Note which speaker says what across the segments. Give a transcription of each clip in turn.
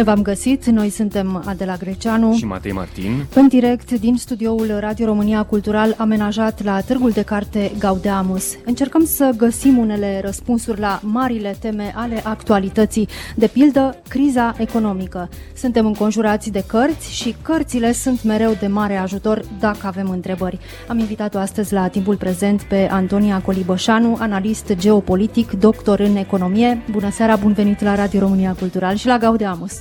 Speaker 1: Bine v-am găsit, noi suntem Adela Greceanu
Speaker 2: și Matei Martin
Speaker 1: în direct din studioul Radio România Cultural amenajat la Târgul de Carte Gaudeamus. Încercăm să găsim unele răspunsuri la marile teme ale actualității, de pildă criza economică. Suntem înconjurați de cărți și cărțile sunt mereu de mare ajutor dacă avem întrebări. Am invitat-o astăzi la timpul prezent pe Antonia Colibășanu, analist geopolitic, doctor în economie. Bună seara, bun venit la Radio România Cultural și la Gaudeamus.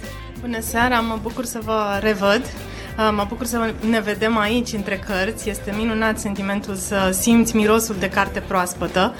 Speaker 3: Bună seara, mă bucur să vă revăd. Uh, mă bucur să ne vedem aici între cărți. Este minunat sentimentul să simți mirosul de carte proaspătă.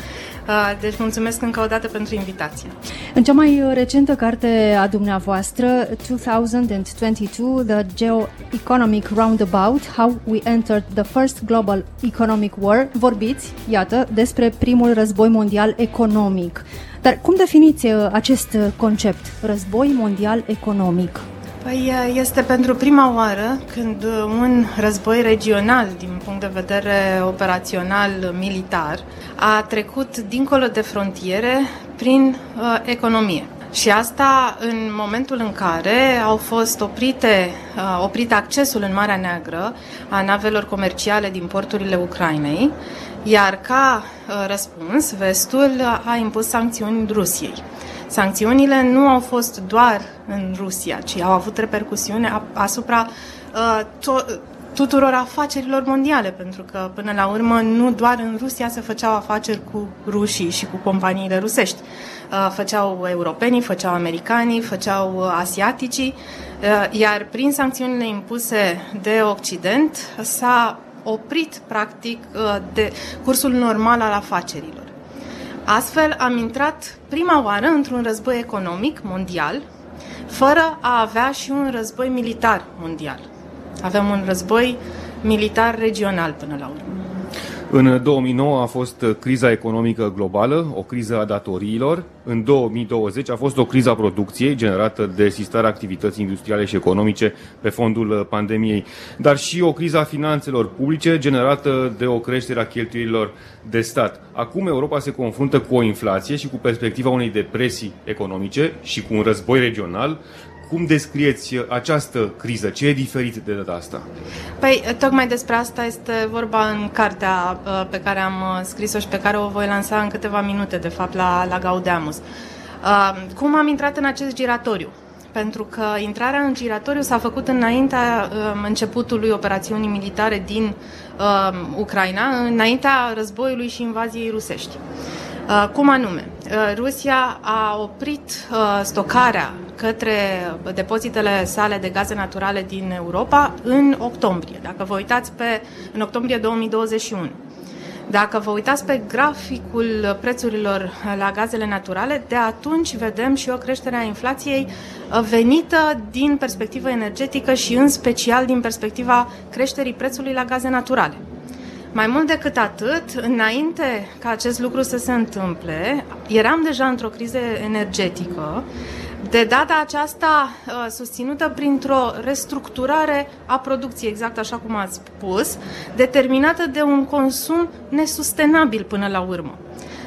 Speaker 3: Uh, deci mulțumesc încă o dată pentru invitație.
Speaker 1: În cea mai recentă carte a dumneavoastră, 2022, The Geo-Economic Roundabout, How We Entered the First Global Economic War, vorbiți, iată, despre primul război mondial economic. Dar cum definiți uh, acest concept, război mondial economic?
Speaker 3: Păi este pentru prima oară când un război regional din punct de vedere operațional militar a trecut dincolo de frontiere prin uh, economie. Și asta în momentul în care au fost oprite, uh, oprit accesul în Marea Neagră a navelor comerciale din porturile Ucrainei, iar ca uh, răspuns, vestul a impus sancțiuni Rusiei. Sancțiunile nu au fost doar în Rusia, ci au avut repercusiune asupra uh, to- tuturor afacerilor mondiale, pentru că până la urmă nu doar în Rusia se făceau afaceri cu rușii și cu companiile rusești. Uh, făceau europenii, făceau americanii, făceau uh, asiaticii, uh, iar prin sancțiunile impuse de Occident s-a oprit practic uh, de cursul normal al afacerilor. Astfel, am intrat prima oară într-un război economic mondial, fără a avea și un război militar mondial. Avem un război militar regional până la urmă.
Speaker 2: În 2009 a fost criza economică globală, o criză a datoriilor. În 2020 a fost o criză a producției generată de sistarea activității industriale și economice pe fondul pandemiei, dar și o criză a finanțelor publice generată de o creștere a cheltuielilor de stat. Acum Europa se confruntă cu o inflație și cu perspectiva unei depresii economice și cu un război regional cum descrieți această criză? Ce e diferit de data asta?
Speaker 3: Păi, tocmai despre asta este vorba în cartea uh, pe care am uh, scris-o și pe care o voi lansa în câteva minute, de fapt, la, la Gaudeamus. Uh, cum am intrat în acest giratoriu? Pentru că intrarea în giratoriu s-a făcut înaintea începutului operațiunii militare din uh, Ucraina, înaintea războiului și invaziei rusești. Uh, cum anume? Uh, Rusia a oprit uh, stocarea către depozitele sale de gaze naturale din Europa în octombrie. Dacă vă uitați pe în octombrie 2021. Dacă vă uitați pe graficul prețurilor la gazele naturale, de atunci vedem și o creștere a inflației venită din perspectivă energetică și în special din perspectiva creșterii prețului la gaze naturale. Mai mult decât atât, înainte ca acest lucru să se întâmple, eram deja într-o criză energetică, de data aceasta uh, susținută printr-o restructurare a producției, exact așa cum ați spus, determinată de un consum nesustenabil până la urmă.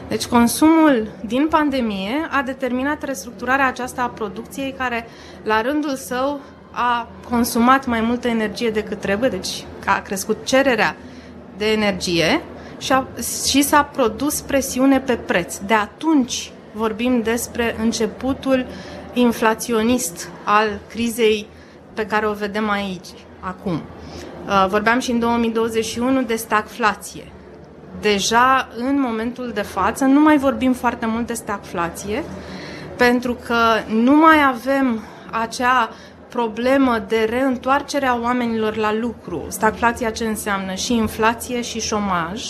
Speaker 3: Deci consumul din pandemie a determinat restructurarea aceasta a producției care la rândul său a consumat mai multă energie decât trebuie, deci a crescut cererea de energie și, a, și s-a produs presiune pe preț. De atunci vorbim despre începutul inflaționist al crizei pe care o vedem aici, acum. Uh, vorbeam și în 2021 de stagflație. Deja în momentul de față nu mai vorbim foarte mult de stagflație, pentru că nu mai avem acea problemă de reîntoarcere a oamenilor la lucru. Stagflația ce înseamnă? Și inflație și șomaj,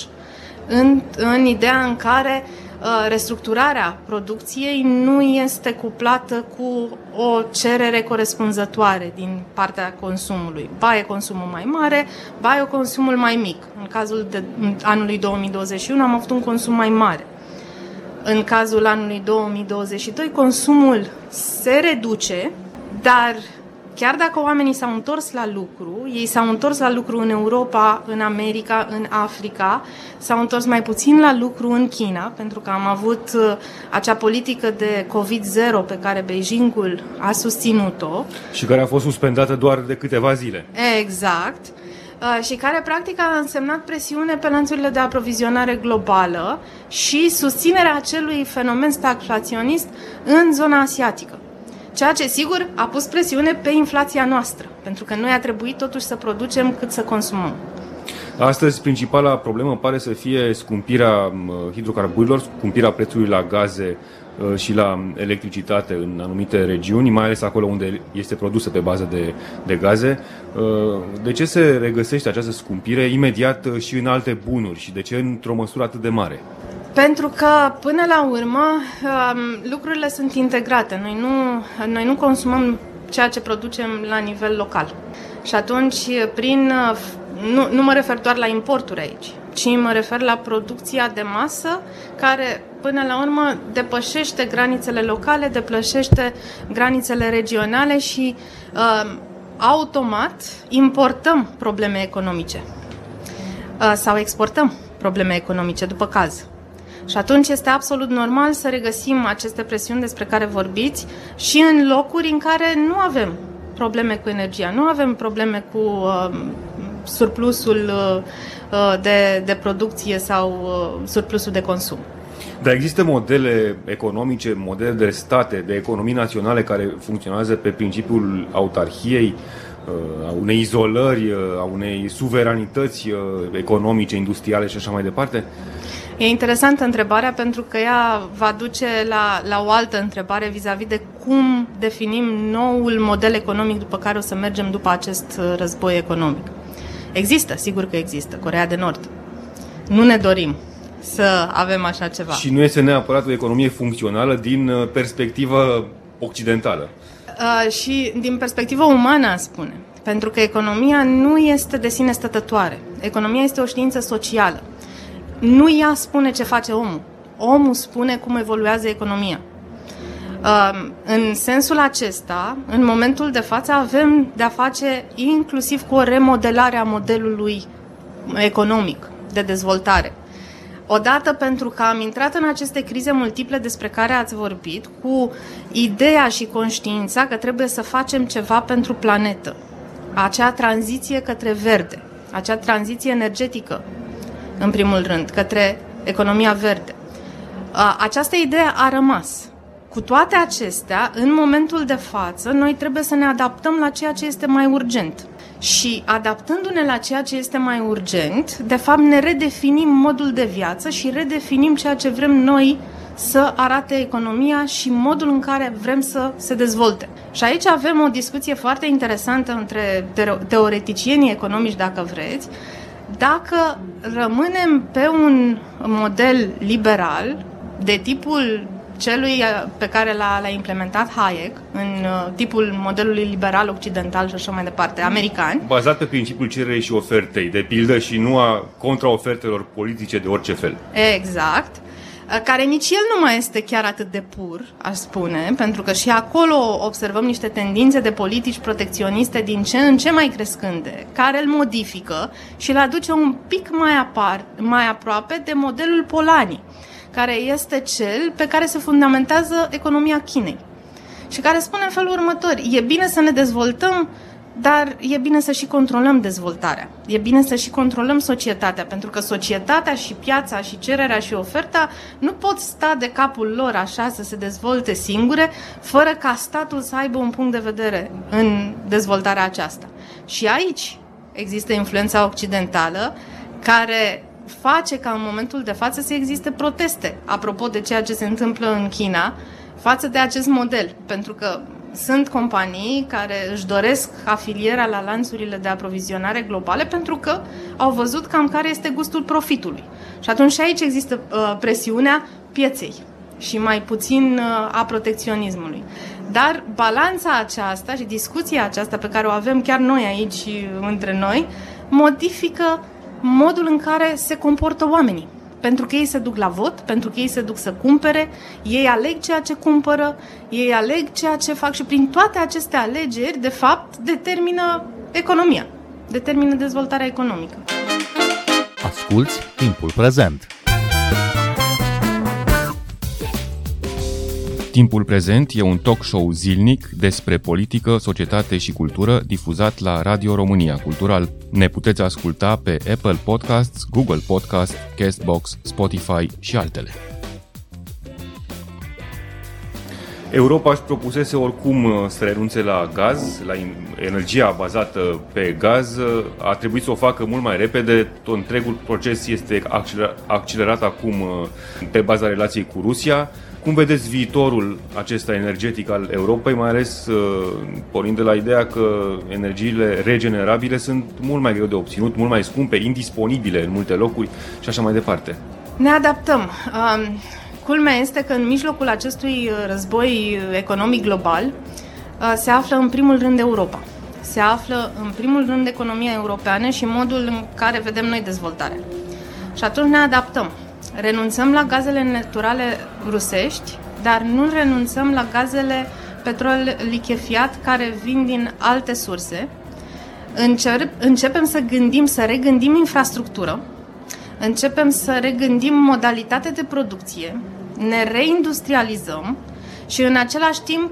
Speaker 3: în, în ideea în care uh, restructurarea producției nu este cuplată cu o cerere corespunzătoare din partea consumului. Ba e consumul mai mare, ba e consumul mai mic. În cazul de anului 2021 am avut un consum mai mare. În cazul anului 2022 consumul se reduce, dar chiar dacă oamenii s-au întors la lucru, ei s-au întors la lucru în Europa, în America, în Africa, s-au întors mai puțin la lucru în China, pentru că am avut uh, acea politică de COVID-0 pe care Beijingul a susținut-o.
Speaker 2: Și care a fost suspendată doar de câteva zile.
Speaker 3: Exact. Uh, și care practic a însemnat presiune pe lanțurile de aprovizionare globală și susținerea acelui fenomen stagflaționist în zona asiatică. Ceea ce, sigur, a pus presiune pe inflația noastră, pentru că noi a trebuit totuși să producem cât să consumăm.
Speaker 2: Astăzi, principala problemă pare să fie scumpirea hidrocarburilor, scumpirea prețului la gaze uh, și la electricitate în anumite regiuni, mai ales acolo unde este produsă pe bază de, de gaze. Uh, de ce se regăsește această scumpire imediat uh, și în alte bunuri și de ce într-o măsură atât de mare?
Speaker 3: Pentru că, până la urmă, um, lucrurile sunt integrate. Noi nu, noi nu consumăm ceea ce producem la nivel local. Și atunci, prin. Nu, nu mă refer doar la importuri aici, ci mă refer la producția de masă, care, până la urmă, depășește granițele locale, depășește granițele regionale și uh, automat importăm probleme economice. Uh, sau exportăm probleme economice, după caz. Și atunci este absolut normal să regăsim aceste presiuni despre care vorbiți și în locuri în care nu avem probleme cu energia, nu avem probleme cu uh, surplusul uh, uh, de, de producție sau uh, surplusul de consum.
Speaker 2: Dar există modele economice, modele de state, de economii naționale care funcționează pe principiul autarhiei, uh, a unei izolări, a unei suveranități economice, industriale și așa mai departe?
Speaker 3: E interesantă întrebarea pentru că ea va duce la, la o altă întrebare vis-a-vis de cum definim noul model economic după care o să mergem după acest uh, război economic. Există, sigur că există, Corea de Nord. Nu ne dorim să avem așa ceva.
Speaker 2: Și nu este neapărat o economie funcțională din uh, perspectivă occidentală.
Speaker 3: Uh, și din perspectivă umană, spune. Pentru că economia nu este de sine stătătoare. Economia este o știință socială nu ea spune ce face omul. Omul spune cum evoluează economia. În sensul acesta, în momentul de față, avem de-a face inclusiv cu o remodelare a modelului economic de dezvoltare. Odată pentru că am intrat în aceste crize multiple despre care ați vorbit, cu ideea și conștiința că trebuie să facem ceva pentru planetă. Acea tranziție către verde, acea tranziție energetică în primul rând, către economia verde. Această idee a rămas. Cu toate acestea, în momentul de față, noi trebuie să ne adaptăm la ceea ce este mai urgent. Și adaptându-ne la ceea ce este mai urgent, de fapt ne redefinim modul de viață și redefinim ceea ce vrem noi să arate economia și modul în care vrem să se dezvolte. Și aici avem o discuție foarte interesantă între teoreticienii economici, dacă vreți, dacă rămânem pe un model liberal de tipul celui uh, pe care l-a, l-a implementat Hayek în uh, tipul modelului liberal occidental și așa mai departe, american.
Speaker 2: Bazat pe principiul cererii și ofertei, de pildă, și nu a contraofertelor politice de orice fel.
Speaker 3: Exact. Uh, care nici el nu mai este chiar atât de pur, aș spune, pentru că și acolo observăm niște tendințe de politici protecționiste din ce în ce mai crescânde, care îl modifică și îl aduce un pic mai, apar, mai aproape de modelul Polanii, care este cel pe care se fundamentează economia Chinei. Și care spune în felul următor, e bine să ne dezvoltăm dar e bine să și controlăm dezvoltarea. E bine să și controlăm societatea, pentru că societatea și piața și cererea și oferta nu pot sta de capul lor așa să se dezvolte singure, fără ca statul să aibă un punct de vedere în dezvoltarea aceasta. Și aici există influența occidentală care face ca în momentul de față să existe proteste apropo de ceea ce se întâmplă în China față de acest model. Pentru că sunt companii care își doresc afilierea la lanțurile de aprovizionare globale pentru că au văzut cam care este gustul profitului. Și atunci și aici există uh, presiunea pieței și mai puțin uh, a protecționismului. Dar balanța aceasta și discuția aceasta pe care o avem chiar noi aici uh, între noi modifică modul în care se comportă oamenii. Pentru că ei se duc la vot, pentru că ei se duc să cumpere, ei aleg ceea ce cumpără, ei aleg ceea ce fac și prin toate aceste alegeri, de fapt, determină economia, determină dezvoltarea economică.
Speaker 4: Asculți timpul prezent!
Speaker 2: Timpul prezent e un talk show zilnic despre politică, societate și cultură difuzat la Radio România Cultural. Ne puteți asculta pe Apple Podcasts, Google Podcasts, Castbox, Spotify și altele. Europa își propusese oricum uh, să renunțe la gaz, la energia bazată pe gaz. Uh, a trebuit să o facă mult mai repede. Tot întregul proces este accelerat acum uh, pe baza relației cu Rusia. Cum vedeți viitorul acesta energetic al Europei, mai ales uh, pornind de la ideea că energiile regenerabile sunt mult mai greu de obținut, mult mai scumpe, indisponibile în multe locuri și așa mai departe?
Speaker 3: Ne adaptăm. Um, culmea este că în mijlocul acestui uh, război economic global uh, se află în primul rând Europa. Se află în primul rând economia europeană și modul în care vedem noi dezvoltarea. Și atunci ne adaptăm renunțăm la gazele naturale rusești, dar nu renunțăm la gazele petrol lichefiat care vin din alte surse. Începem să gândim, să regândim infrastructură, începem să regândim modalitatea de producție, ne reindustrializăm și în același timp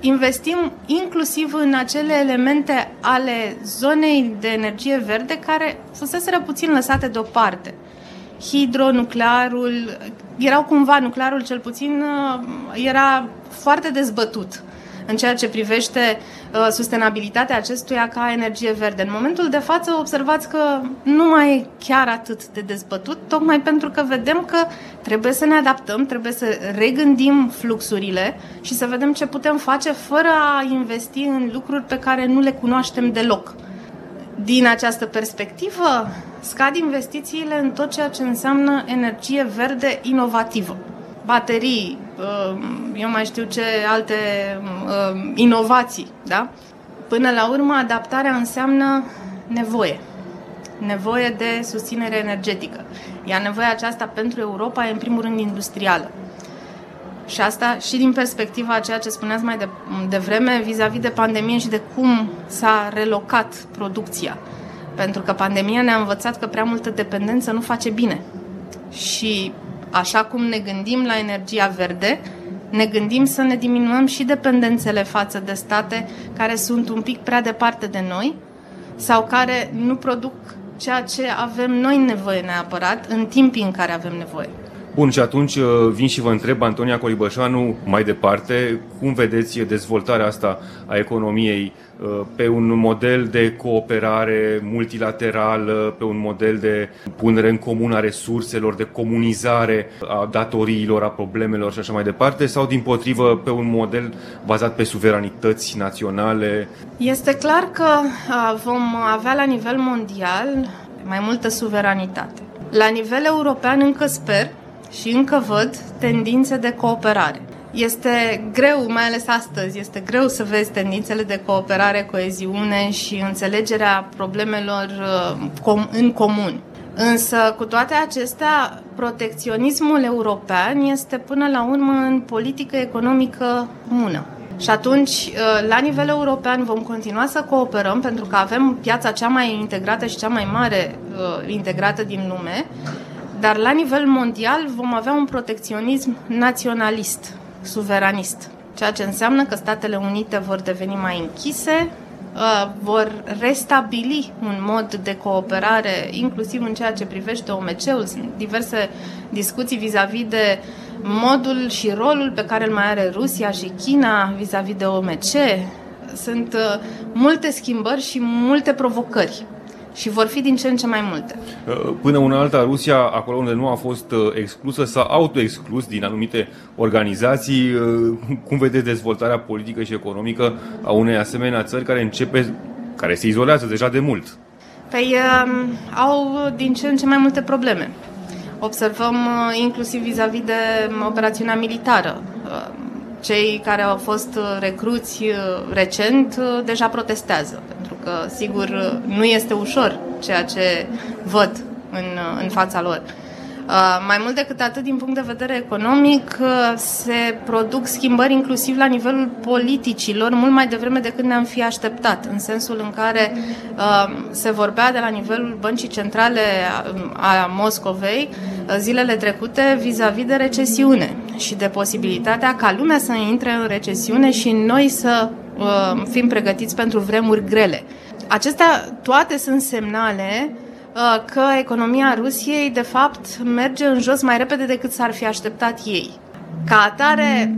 Speaker 3: investim inclusiv în acele elemente ale zonei de energie verde care fuseseră puțin lăsate deoparte hidronuclearul, erau cumva, nuclearul cel puțin uh, era foarte dezbătut în ceea ce privește uh, sustenabilitatea acestuia ca energie verde. În momentul de față observați că nu mai e chiar atât de dezbătut, tocmai pentru că vedem că trebuie să ne adaptăm, trebuie să regândim fluxurile și să vedem ce putem face fără a investi în lucruri pe care nu le cunoaștem deloc. Din această perspectivă, scad investițiile în tot ceea ce înseamnă energie verde inovativă. Baterii, uh, eu mai știu ce alte uh, inovații, da? Până la urmă, adaptarea înseamnă nevoie. Nevoie de susținere energetică. Iar nevoia aceasta pentru Europa e în primul rând industrială. Și asta și din perspectiva a ceea ce spuneați mai de, devreme vis-a-vis de pandemie și de cum s-a relocat producția. Pentru că pandemia ne-a învățat că prea multă dependență nu face bine. Și așa cum ne gândim la energia verde, ne gândim să ne diminuăm și dependențele față de state care sunt un pic prea departe de noi sau care nu produc ceea ce avem noi nevoie neapărat în timpii în care avem nevoie.
Speaker 2: Bun, și atunci uh, vin și vă întreb, Antonia Colibășanu, mai departe, cum vedeți dezvoltarea asta a economiei uh, pe un model de cooperare multilaterală, pe un model de punere în comun a resurselor, de comunizare a datoriilor, a problemelor și așa mai departe, sau din potrivă pe un model bazat pe suveranități naționale?
Speaker 3: Este clar că uh, vom avea la nivel mondial mai multă suveranitate. La nivel european încă sper și încă văd tendințe de cooperare. Este greu, mai ales astăzi, este greu să vezi tendințele de cooperare, coeziune și înțelegerea problemelor uh, în comun. Însă, cu toate acestea, protecționismul european este până la urmă în politică economică comună. Și atunci, uh, la nivel european, vom continua să cooperăm pentru că avem piața cea mai integrată și cea mai mare uh, integrată din lume dar la nivel mondial vom avea un protecționism naționalist, suveranist, ceea ce înseamnă că Statele Unite vor deveni mai închise, uh, vor restabili un mod de cooperare, inclusiv în ceea ce privește OMC-ul. Sunt diverse discuții vis-a-vis de modul și rolul pe care îl mai are Rusia și China vis-a-vis de OMC. Sunt uh, multe schimbări și multe provocări și vor fi din ce în ce mai multe.
Speaker 2: Uh, până una alta, Rusia, acolo unde nu a fost uh, exclusă, s-a auto-exclus din anumite organizații. Uh, cum vedeți dezvoltarea politică și economică a unei asemenea țări care începe, care se izolează deja de mult?
Speaker 3: Păi um, au din ce în ce mai multe probleme. Observăm inclusiv vis-a-vis de operațiunea militară. Cei care au fost recruți recent deja protestează că, sigur, nu este ușor ceea ce văd în, în fața lor. Uh, mai mult decât atât, din punct de vedere economic, uh, se produc schimbări inclusiv la nivelul politicilor, mult mai devreme decât ne-am fi așteptat, în sensul în care uh, se vorbea de la nivelul băncii centrale a, a Moscovei zilele trecute vis-a-vis de recesiune și de posibilitatea ca lumea să intre în recesiune și noi să uh, fim pregătiți pentru vremuri grele. Acestea toate sunt semnale Uh, că economia Rusiei, de fapt, merge în jos mai repede decât s-ar fi așteptat ei. Ca atare,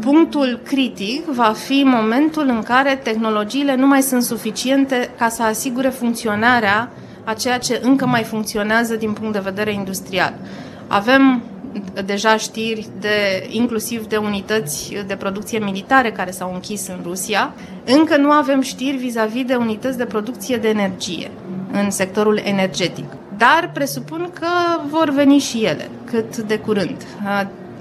Speaker 3: punctul critic va fi momentul în care tehnologiile nu mai sunt suficiente ca să asigure funcționarea a ceea ce încă mai funcționează din punct de vedere industrial. Avem deja știri de inclusiv de unități de producție militare care s-au închis în Rusia. Încă nu avem știri vis-a-vis de unități de producție de energie în sectorul energetic. Dar presupun că vor veni și ele cât de curând.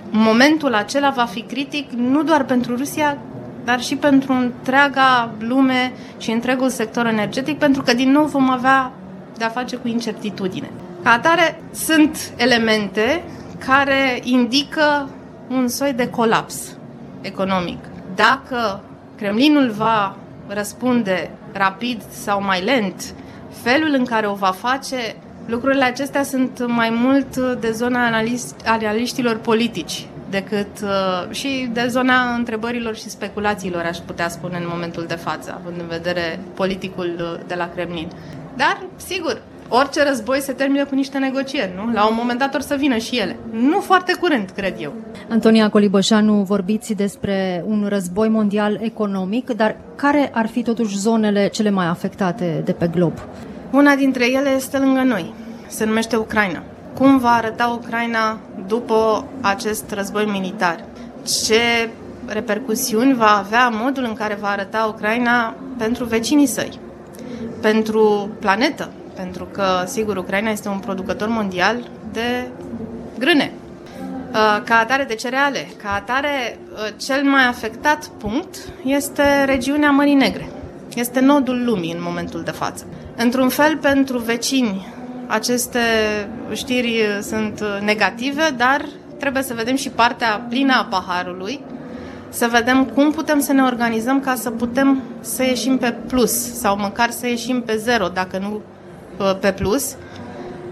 Speaker 3: Momentul acela va fi critic nu doar pentru Rusia, dar și pentru întreaga lume și întregul sector energetic, pentru că din nou vom avea de-a face cu incertitudine. Ca atare, sunt elemente care indică un soi de colaps economic. Dacă Kremlinul va răspunde rapid sau mai lent, felul în care o va face, lucrurile acestea sunt mai mult de zona analist, analiștilor politici decât uh, și de zona întrebărilor și speculațiilor, aș putea spune în momentul de față, având în vedere politicul uh, de la Kremlin. Dar, sigur, orice război se termină cu niște negocieri, nu? La un moment dat or să vină și ele. Nu foarte curând, cred eu.
Speaker 1: Antonia Colibășanu, vorbiți despre un război mondial economic, dar care ar fi totuși zonele cele mai afectate de pe glob?
Speaker 3: Una dintre ele este lângă noi. Se numește Ucraina. Cum va arăta Ucraina după acest război militar? Ce repercusiuni va avea modul în care va arăta Ucraina pentru vecinii săi? Pentru planetă, pentru că, sigur, Ucraina este un producător mondial de grâne, uh, ca atare de cereale. Ca atare, uh, cel mai afectat punct este regiunea Mării Negre. Este nodul lumii în momentul de față. Într-un fel, pentru vecini, aceste știri sunt negative, dar trebuie să vedem și partea plină a paharului, să vedem cum putem să ne organizăm ca să putem să ieșim pe plus sau măcar să ieșim pe zero, dacă nu pe plus,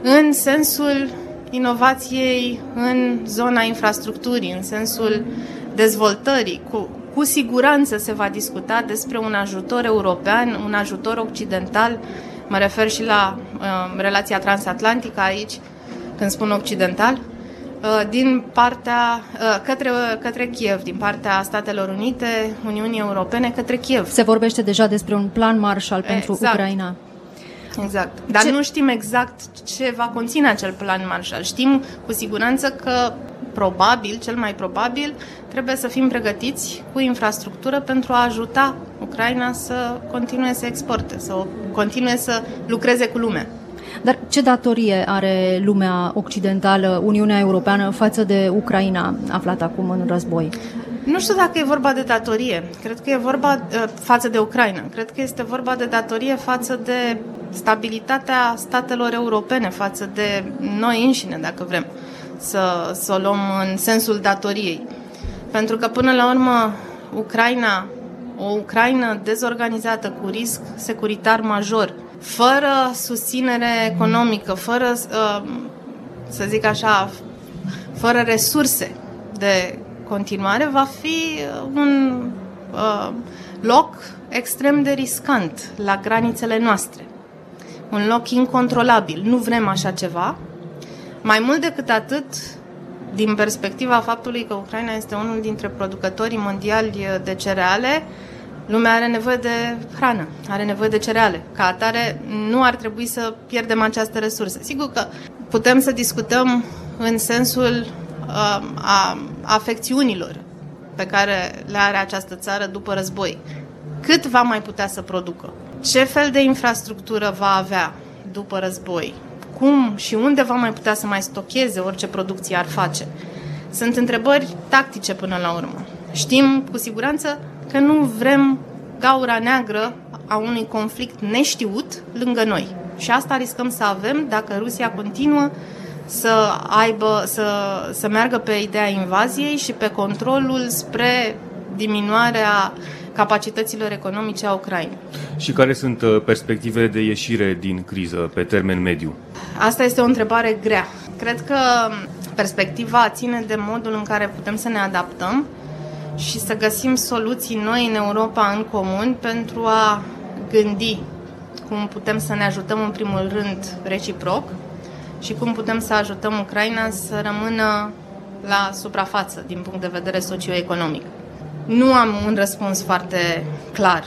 Speaker 3: în sensul inovației în zona infrastructurii, în sensul dezvoltării. Cu, cu siguranță se va discuta despre un ajutor european, un ajutor occidental, mă refer și la uh, relația transatlantică aici, când spun occidental, uh, din partea uh, către, către Kiev, din partea Statelor Unite, Uniunii Europene, către Kiev.
Speaker 1: Se vorbește deja despre un plan Marshall pentru
Speaker 3: exact.
Speaker 1: Ucraina.
Speaker 3: Exact. Dar ce... nu știm exact ce va conține acel plan Marshall. Știm cu siguranță că probabil, cel mai probabil, trebuie să fim pregătiți cu infrastructură pentru a ajuta Ucraina să continue să exporte, să continue să lucreze cu lumea.
Speaker 1: Dar ce datorie are lumea occidentală, Uniunea Europeană, față de Ucraina aflată acum în război?
Speaker 3: Nu știu dacă e vorba de datorie. Cred că e vorba uh, față de Ucraina. Cred că este vorba de datorie față de stabilitatea statelor europene, față de noi înșine, dacă vrem să, să o luăm în sensul datoriei. Pentru că, până la urmă, Ucraina, o Ucraina dezorganizată, cu risc securitar major, fără susținere economică, fără, uh, să zic așa, fără resurse de continuare, va fi un uh, loc extrem de riscant la granițele noastre. Un loc incontrolabil. Nu vrem așa ceva. Mai mult decât atât, din perspectiva faptului că Ucraina este unul dintre producătorii mondiali de cereale, lumea are nevoie de hrană, are nevoie de cereale. Ca atare, nu ar trebui să pierdem această resursă. Sigur că putem să discutăm în sensul uh, a afecțiunilor pe care le are această țară după război. Cât va mai putea să producă? Ce fel de infrastructură va avea după război? cum și unde va mai putea să mai stocheze orice producție ar face. Sunt întrebări tactice până la urmă. Știm cu siguranță că nu vrem gaura neagră a unui conflict neștiut lângă noi. Și asta riscăm să avem dacă Rusia continuă să aibă, să, să meargă pe ideea invaziei și pe controlul spre diminuarea capacităților economice a Ucrainei.
Speaker 2: Și care sunt uh, perspectivele de ieșire din criză pe termen mediu?
Speaker 3: Asta este o întrebare grea. Cred că perspectiva ține de modul în care putem să ne adaptăm și să găsim soluții noi în Europa în comun pentru a gândi cum putem să ne ajutăm în primul rând reciproc și cum putem să ajutăm Ucraina să rămână la suprafață din punct de vedere socioeconomic. Nu am un răspuns foarte clar.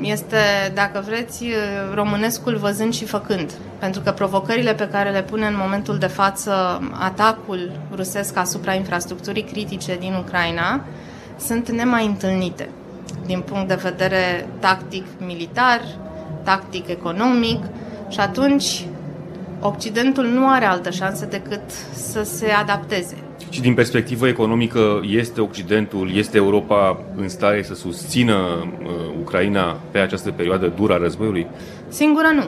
Speaker 3: Este, dacă vreți, românescul văzând și făcând. Pentru că provocările pe care le pune în momentul de față atacul rusesc asupra infrastructurii critice din Ucraina sunt nemai întâlnite din punct de vedere tactic-militar, tactic-economic și atunci Occidentul nu are altă șansă decât să se adapteze.
Speaker 2: Și din perspectivă economică, este Occidentul, este Europa în stare să susțină uh, Ucraina pe această perioadă dură a războiului?
Speaker 3: Singură nu.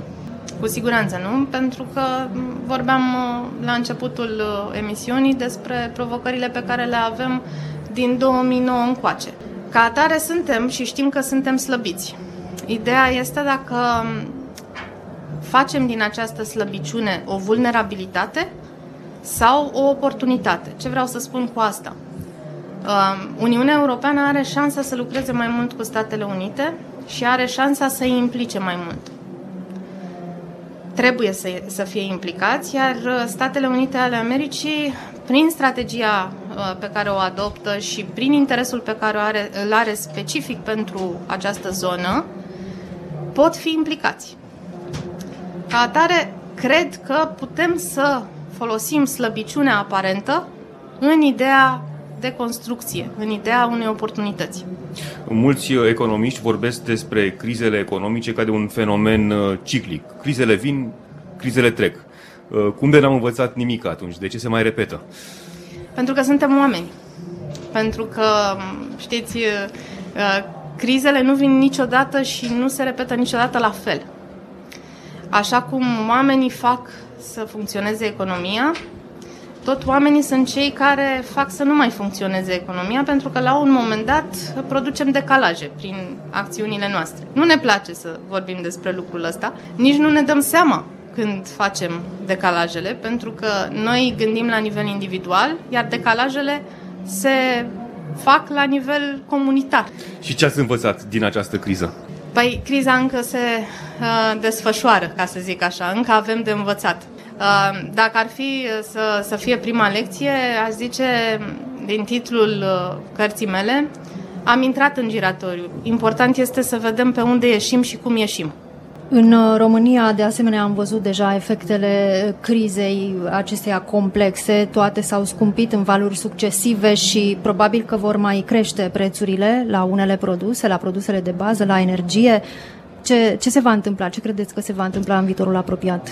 Speaker 3: Cu siguranță nu, pentru că vorbeam uh, la începutul uh, emisiunii despre provocările pe care le avem din 2009 încoace. Ca atare suntem și știm că suntem slăbiți. Ideea este dacă um, facem din această slăbiciune o vulnerabilitate sau o oportunitate. Ce vreau să spun cu asta? Um, Uniunea Europeană are șansa să lucreze mai mult cu Statele Unite și are șansa să îi implice mai mult. Trebuie să, să fie implicați, iar uh, Statele Unite ale Americii, prin strategia uh, pe care o adoptă și prin interesul pe care o are, îl are specific pentru această zonă, pot fi implicați. Ca atare, cred că putem să folosim slăbiciunea aparentă în ideea de construcție, în ideea unei oportunități.
Speaker 2: Mulți economiști vorbesc despre crizele economice ca de un fenomen uh, ciclic. Crizele vin, crizele trec. Uh, cum de n-am învățat nimic atunci? De ce se mai repetă?
Speaker 3: Pentru că suntem oameni. Pentru că, știți, uh, crizele nu vin niciodată și nu se repetă niciodată la fel. Așa cum oamenii fac să funcționeze economia, tot oamenii sunt cei care fac să nu mai funcționeze economia, pentru că la un moment dat producem decalaje prin acțiunile noastre. Nu ne place să vorbim despre lucrul ăsta, nici nu ne dăm seama când facem decalajele, pentru că noi gândim la nivel individual, iar decalajele se fac la nivel comunitar.
Speaker 2: Și ce ați învățat din această criză?
Speaker 3: Păi, criza încă se uh, desfășoară, ca să zic așa, încă avem de învățat. Uh, dacă ar fi să, să fie prima lecție, aș zice, din titlul uh, cărții mele, am intrat în giratoriu. Important este să vedem pe unde ieșim și cum ieșim.
Speaker 1: În uh, România, de asemenea, am văzut deja efectele crizei acesteia complexe. Toate s-au scumpit în valuri succesive și probabil că vor mai crește prețurile la unele produse, la produsele de bază, la energie. Ce, ce se va întâmpla? Ce credeți că se va întâmpla în viitorul apropiat?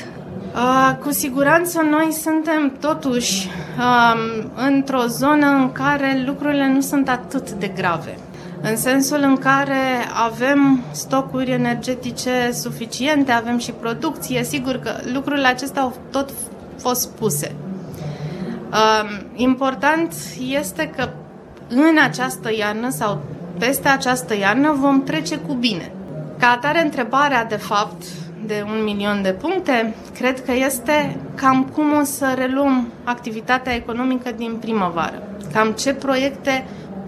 Speaker 3: Uh, cu siguranță noi suntem totuși uh, într-o zonă în care lucrurile nu sunt atât de grave în sensul în care avem stocuri energetice suficiente, avem și producție, sigur că lucrurile acestea au tot fost puse. Um, important este că în această iarnă sau peste această iarnă vom trece cu bine. Ca atare, întrebarea, de fapt, de un milion de puncte, cred că este cam cum o să reluăm activitatea economică din primăvară. Cam ce proiecte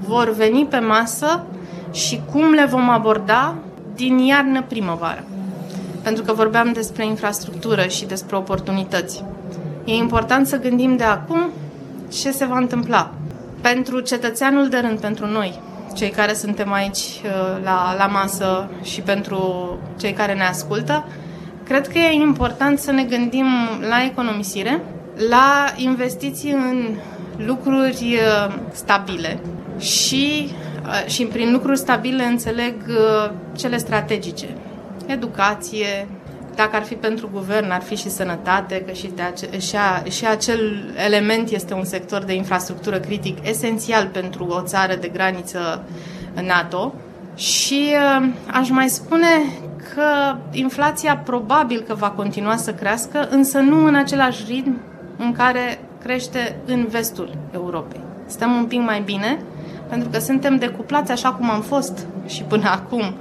Speaker 3: vor veni pe masă și cum le vom aborda din iarnă-primăvară. Pentru că vorbeam despre infrastructură și despre oportunități. E important să gândim de acum ce se va întâmpla. Pentru cetățeanul de rând, pentru noi, cei care suntem aici uh, la, la masă și pentru cei care ne ascultă, cred că e important să ne gândim la economisire, la investiții în lucruri uh, stabile și, uh, și prin lucruri stabile înțeleg uh, cele strategice. Educație, dacă ar fi pentru guvern, ar fi și sănătate, că și, de ace- și, a, și acel element este un sector de infrastructură critic esențial pentru o țară de graniță NATO. Și uh, aș mai spune că inflația probabil că va continua să crească, însă nu în același ritm în care crește în vestul Europei. Stăm un pic mai bine pentru că suntem decuplați așa cum am fost și până acum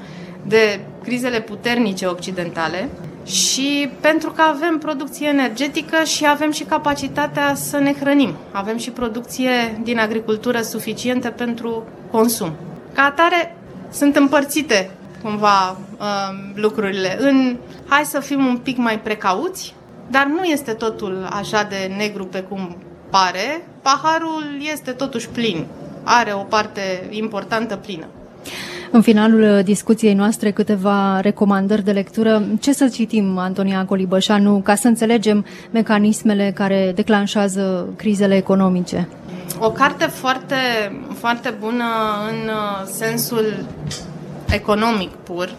Speaker 3: de crizele puternice occidentale și pentru că avem producție energetică și avem și capacitatea să ne hrănim. Avem și producție din agricultură suficientă pentru consum. Ca atare, sunt împărțite cumva uh, lucrurile în hai să fim un pic mai precauți, dar nu este totul așa de negru pe cum pare. Paharul este totuși plin. Are o parte importantă plină.
Speaker 1: În finalul discuției noastre câteva recomandări de lectură. Ce să citim, Antonia Colibășanu, ca să înțelegem mecanismele care declanșează crizele economice?
Speaker 3: O carte foarte, foarte bună în uh, sensul economic pur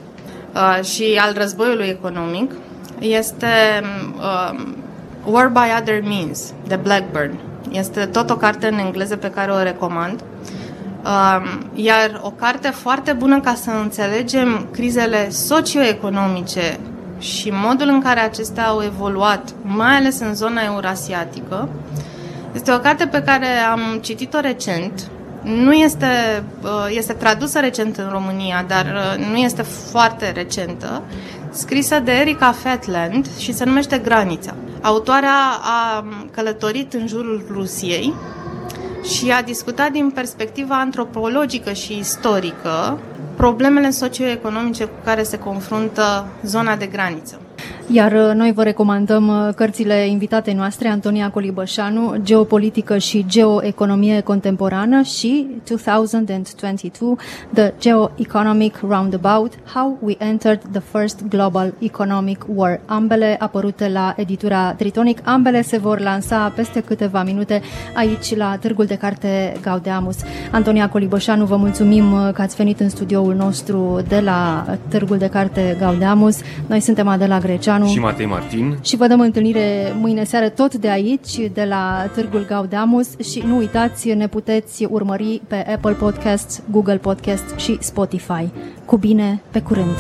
Speaker 3: uh, și al războiului economic este uh, War by Other Means, de Blackburn. Este tot o carte în engleză pe care o recomand. Um, iar o carte foarte bună ca să înțelegem crizele socioeconomice și modul în care acestea au evoluat, mai ales în zona eurasiatică, este o carte pe care am citit-o recent. Nu este, uh, este tradusă recent în România, dar uh, nu este foarte recentă, scrisă de Erika Fetland și se numește Granița. Autoarea a călătorit în jurul Rusiei și a discutat din perspectiva antropologică și istorică problemele socioeconomice cu care se confruntă zona de graniță.
Speaker 1: Iar uh, noi vă recomandăm uh, cărțile invitatei noastre, Antonia Colibășanu, Geopolitică și Geoeconomie Contemporană și 2022, The Geoeconomic Roundabout, How We Entered the First Global Economic War. Ambele apărute la editura Tritonic, ambele se vor lansa peste câteva minute aici la Târgul de Carte Gaudeamus. Antonia Colibășanu, vă mulțumim uh, că ați venit în studioul nostru de la Târgul de Carte Gaudeamus. Noi suntem Adela Grecea Târgoșanu
Speaker 2: și Matei Martin
Speaker 1: și vă dăm întâlnire mâine seară tot de aici, de la Târgul Gaudamus și nu uitați, ne puteți urmări pe Apple Podcast, Google Podcast și Spotify. Cu bine, pe curând!